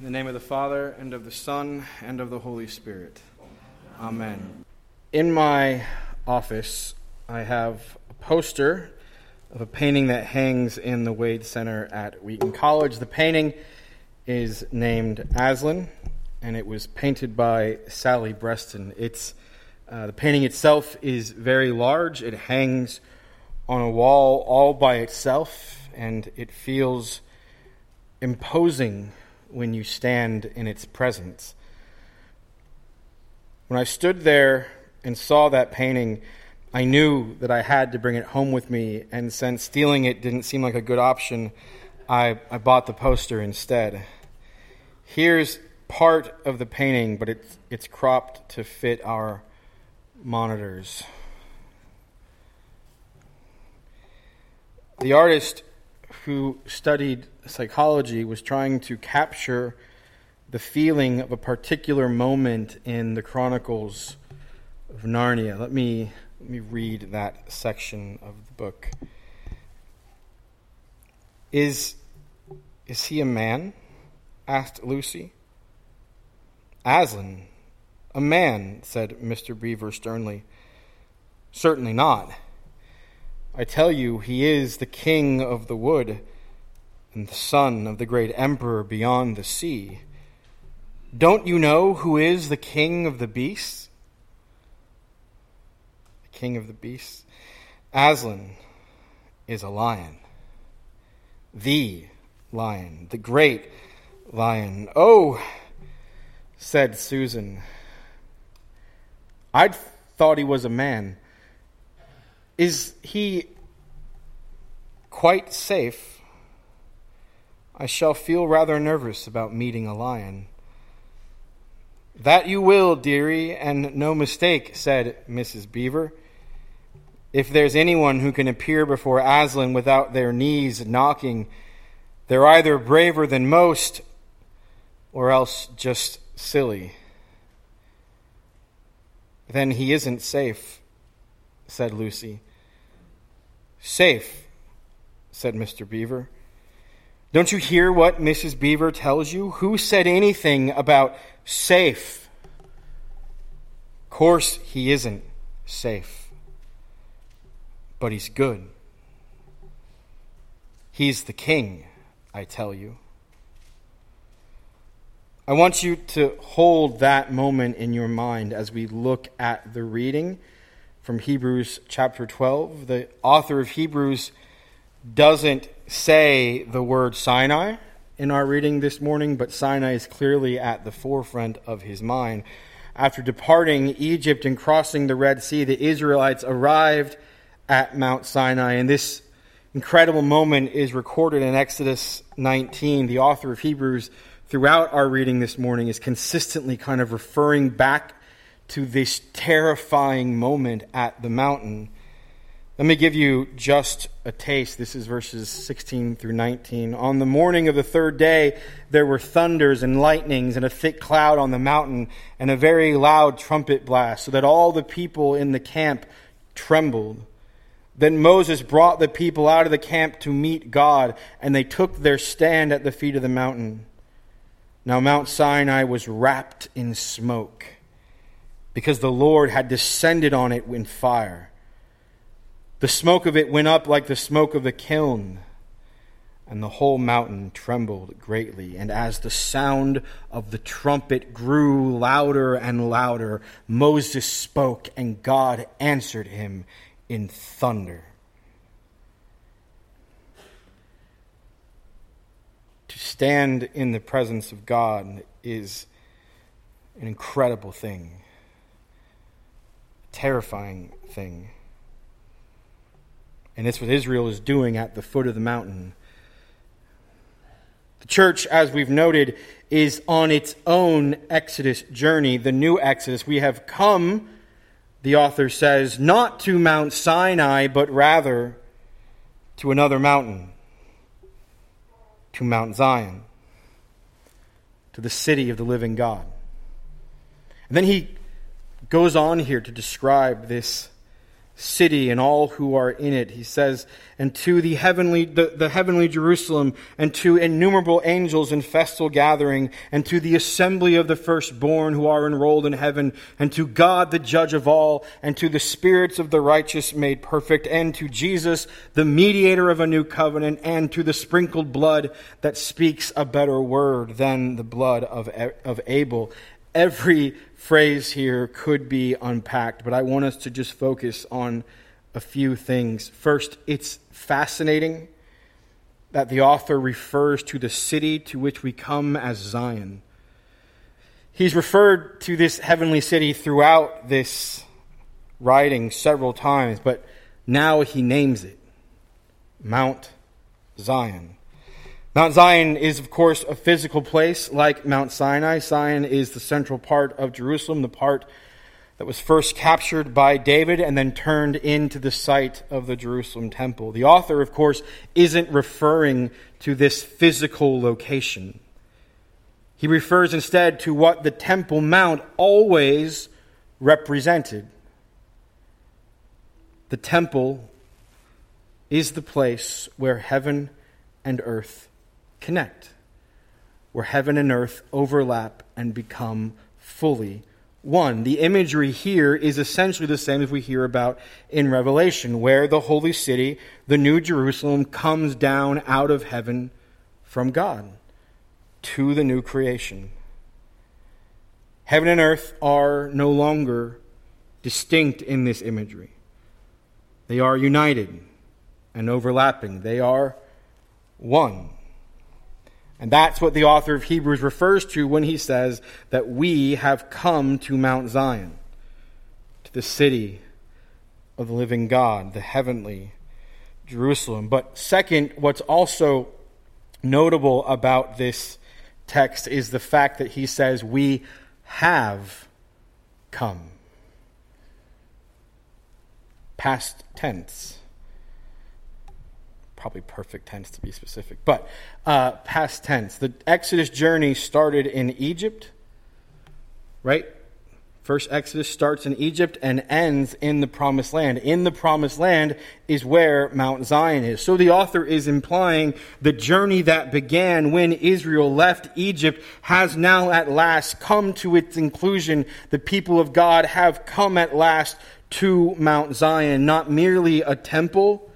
In the name of the Father, and of the Son, and of the Holy Spirit. Amen. In my office, I have a poster of a painting that hangs in the Wade Center at Wheaton College. The painting is named Aslan, and it was painted by Sally Brestin. It's uh, the painting itself is very large. It hangs on a wall all by itself, and it feels imposing when you stand in its presence. When I stood there and saw that painting, I knew that I had to bring it home with me, and since stealing it didn't seem like a good option, I, I bought the poster instead. Here's part of the painting, but it's, it's cropped to fit our monitors. The artist who studied psychology was trying to capture the feeling of a particular moment in the Chronicles of Narnia. Let me, let me read that section of the book. Is, is he a man? asked Lucy. Aslan, a man, said Mr. Beaver sternly. Certainly not. I tell you, he is the king of the wood and the son of the great emperor beyond the sea. Don't you know who is the king of the beasts? The king of the beasts? Aslan is a lion. The lion, the great lion. Oh, said Susan. I'd thought he was a man. Is he quite safe? I shall feel rather nervous about meeting a lion. That you will, dearie, and no mistake, said Mrs. Beaver. If there's anyone who can appear before Aslan without their knees knocking, they're either braver than most or else just silly. Then he isn't safe, said Lucy. Safe, said Mr. Beaver. Don't you hear what Mrs. Beaver tells you? Who said anything about safe? Of course, he isn't safe, but he's good. He's the king, I tell you. I want you to hold that moment in your mind as we look at the reading from Hebrews chapter 12. The author of Hebrews doesn't say the word Sinai in our reading this morning, but Sinai is clearly at the forefront of his mind. After departing Egypt and crossing the Red Sea, the Israelites arrived at Mount Sinai, and this incredible moment is recorded in Exodus 19. The author of Hebrews, throughout our reading this morning, is consistently kind of referring back to this terrifying moment at the mountain. Let me give you just a taste. This is verses 16 through 19. On the morning of the third day, there were thunders and lightnings and a thick cloud on the mountain and a very loud trumpet blast, so that all the people in the camp trembled. Then Moses brought the people out of the camp to meet God, and they took their stand at the feet of the mountain. Now Mount Sinai was wrapped in smoke because the Lord had descended on it in fire. The smoke of it went up like the smoke of the kiln, and the whole mountain trembled greatly. And as the sound of the trumpet grew louder and louder, Moses spoke, and God answered him in thunder. To stand in the presence of God is an incredible thing terrifying thing. And it's what Israel is doing at the foot of the mountain. The church, as we've noted, is on its own Exodus journey, the new Exodus. We have come, the author says, not to Mount Sinai, but rather to another mountain, to Mount Zion, to the city of the living God. And then he goes on here to describe this city and all who are in it. He says, and to the heavenly, the, the, heavenly Jerusalem, and to innumerable angels in festal gathering, and to the assembly of the firstborn who are enrolled in heaven, and to God the judge of all, and to the spirits of the righteous made perfect, and to Jesus, the mediator of a new covenant, and to the sprinkled blood that speaks a better word than the blood of, of Abel. Every phrase here could be unpacked, but I want us to just focus on a few things. First, it's fascinating that the author refers to the city to which we come as Zion. He's referred to this heavenly city throughout this writing several times, but now he names it Mount Zion. Mount Zion is, of course, a physical place like Mount Sinai. Zion is the central part of Jerusalem, the part that was first captured by David and then turned into the site of the Jerusalem temple. The author, of course, isn't referring to this physical location. He refers instead to what the Temple Mount always represented. The temple is the place where heaven and earth connect, where heaven and earth overlap and become fully one. The imagery here is essentially the same as we hear about in Revelation, where the holy city, the New Jerusalem, comes down out of heaven from God to the new creation. Heaven and earth are no longer distinct in this imagery. They are united and overlapping. They are one. And that's what the author of Hebrews refers to when he says that we have come to Mount Zion, to the city of the living God, the heavenly Jerusalem. But second, what's also notable about this text is the fact that he says we have come. Past tense probably perfect tense to be specific, but uh, past tense. The Exodus journey started in Egypt, right? First Exodus starts in Egypt and ends in the promised land. In the promised land is where Mount Zion is. So the author is implying the journey that began when Israel left Egypt has now at last come to its conclusion. The people of God have come at last to Mount Zion, not merely a temple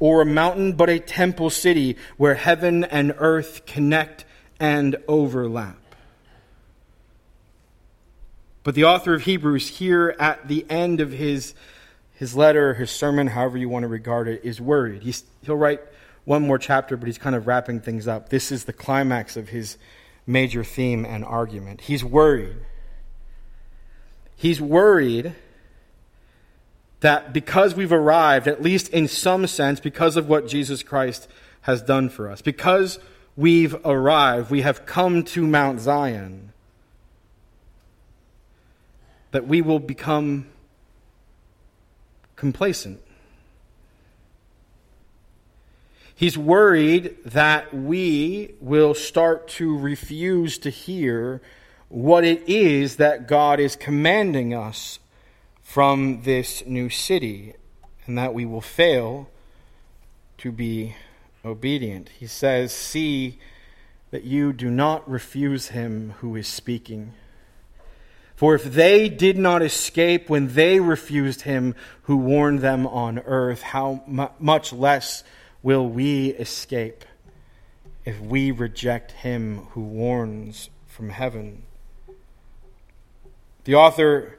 or a mountain, but a temple city where heaven and earth connect and overlap. But the author of Hebrews, here at the end of his, his letter, his sermon, however you want to regard it, is worried. He's, he'll write one more chapter, but he's kind of wrapping things up. This is the climax of his major theme and argument. He's worried. He's worried that because we've arrived, at least in some sense, because of what Jesus Christ has done for us, because we've arrived, we have come to Mount Zion, that we will become complacent. He's worried that we will start to refuse to hear what it is that God is commanding us from this new city, and that we will fail to be obedient. He says, See that you do not refuse him who is speaking. For if they did not escape when they refused him who warned them on earth, how much less will we escape if we reject him who warns from heaven? The author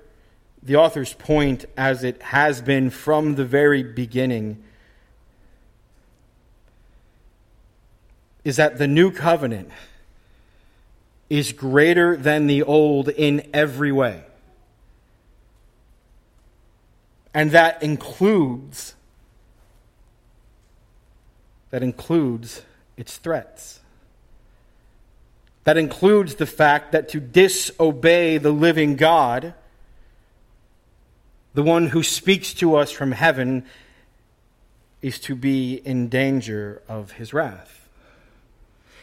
the author's point, as it has been from the very beginning, is that the new covenant is greater than the old in every way. And that includes that includes its threats. That includes the fact that to disobey the living God the one who speaks to us from heaven, is to be in danger of his wrath.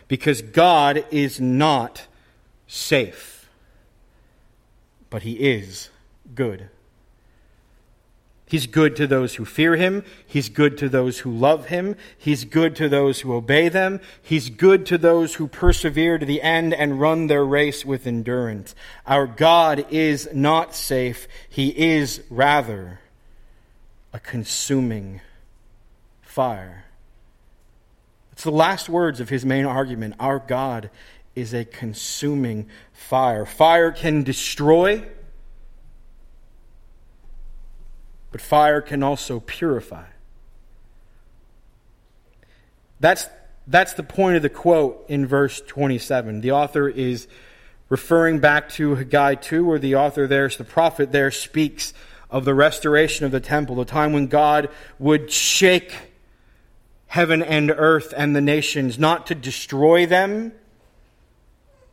Because God is not safe, but he is good. He's good to those who fear him. He's good to those who love him. He's good to those who obey them. He's good to those who persevere to the end and run their race with endurance. Our God is not safe. He is rather a consuming fire. It's the last words of his main argument. Our God is a consuming fire. Fire can destroy but fire can also purify. That's, that's the point of the quote in verse 27. The author is referring back to Haggai 2, where the author there, the prophet there, speaks of the restoration of the temple, the time when God would shake heaven and earth and the nations, not to destroy them,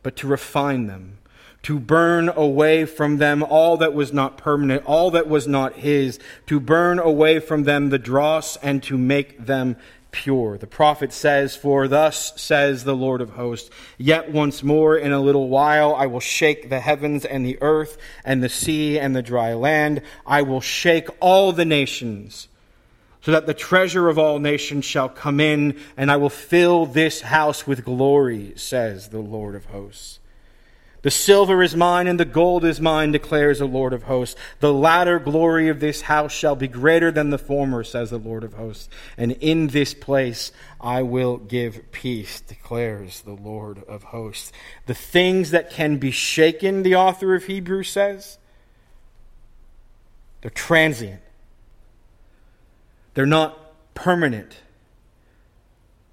but to refine them to burn away from them all that was not permanent, all that was not his, to burn away from them the dross and to make them pure. The prophet says, For thus says the Lord of hosts, Yet once more in a little while I will shake the heavens and the earth and the sea and the dry land. I will shake all the nations so that the treasure of all nations shall come in, and I will fill this house with glory, says the Lord of hosts. The silver is mine and the gold is mine, declares the Lord of hosts. The latter glory of this house shall be greater than the former, says the Lord of hosts. And in this place I will give peace, declares the Lord of hosts. The things that can be shaken, the author of Hebrews says, they're transient. They're not permanent.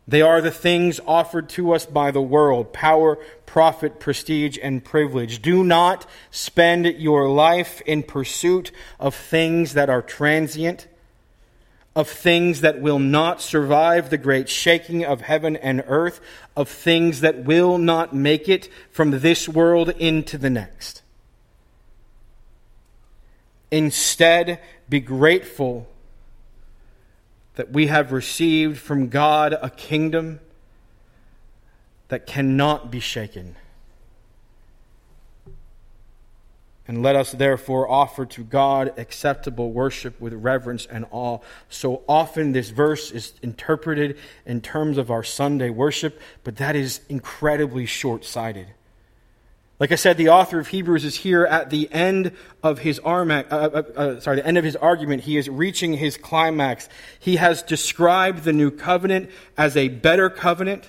They are the things offered to us by the world power, profit, prestige, and privilege. Do not spend your life in pursuit of things that are transient, of things that will not survive the great shaking of heaven and earth, of things that will not make it from this world into the next. Instead, be grateful that we have received from God a kingdom that cannot be shaken. And let us therefore offer to God acceptable worship with reverence and awe. So often this verse is interpreted in terms of our Sunday worship, but that is incredibly short sighted. Like I said, the author of Hebrews is here at the end of his arm, uh, uh, uh, sorry, the end of his argument. He is reaching his climax. He has described the new covenant as a better covenant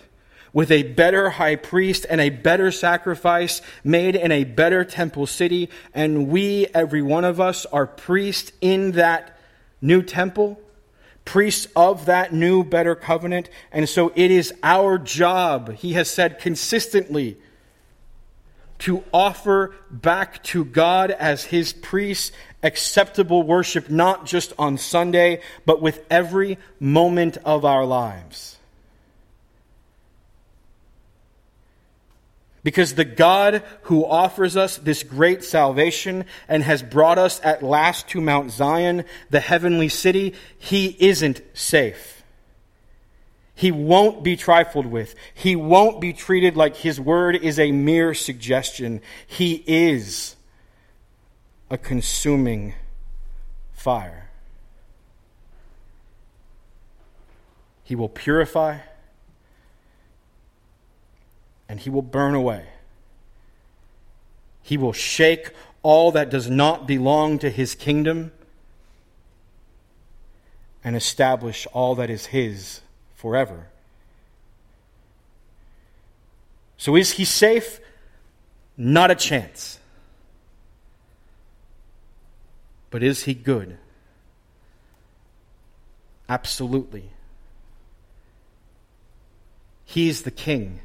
with a better high priest and a better sacrifice made in a better temple city. And we, every one of us, are priests in that new temple, priests of that new better covenant. And so it is our job, he has said consistently, to offer back to God as his priests acceptable worship, not just on Sunday, but with every moment of our lives. Because the God who offers us this great salvation and has brought us at last to Mount Zion, the heavenly city, he isn't safe. He won't be trifled with. He won't be treated like his word is a mere suggestion. He is a consuming fire. He will purify and he will burn away. He will shake all that does not belong to his kingdom and establish all that is his forever. So is he safe? Not a chance. But is he good? Absolutely. He's the king.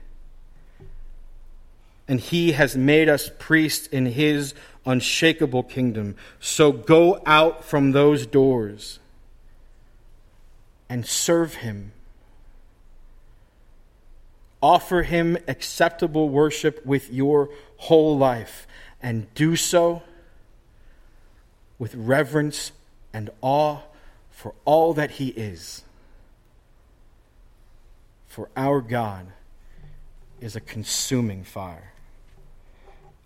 And he has made us priests in his unshakable kingdom. So go out from those doors and serve him Offer him acceptable worship with your whole life, and do so with reverence and awe for all that he is. For our God is a consuming fire.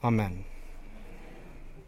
Amen.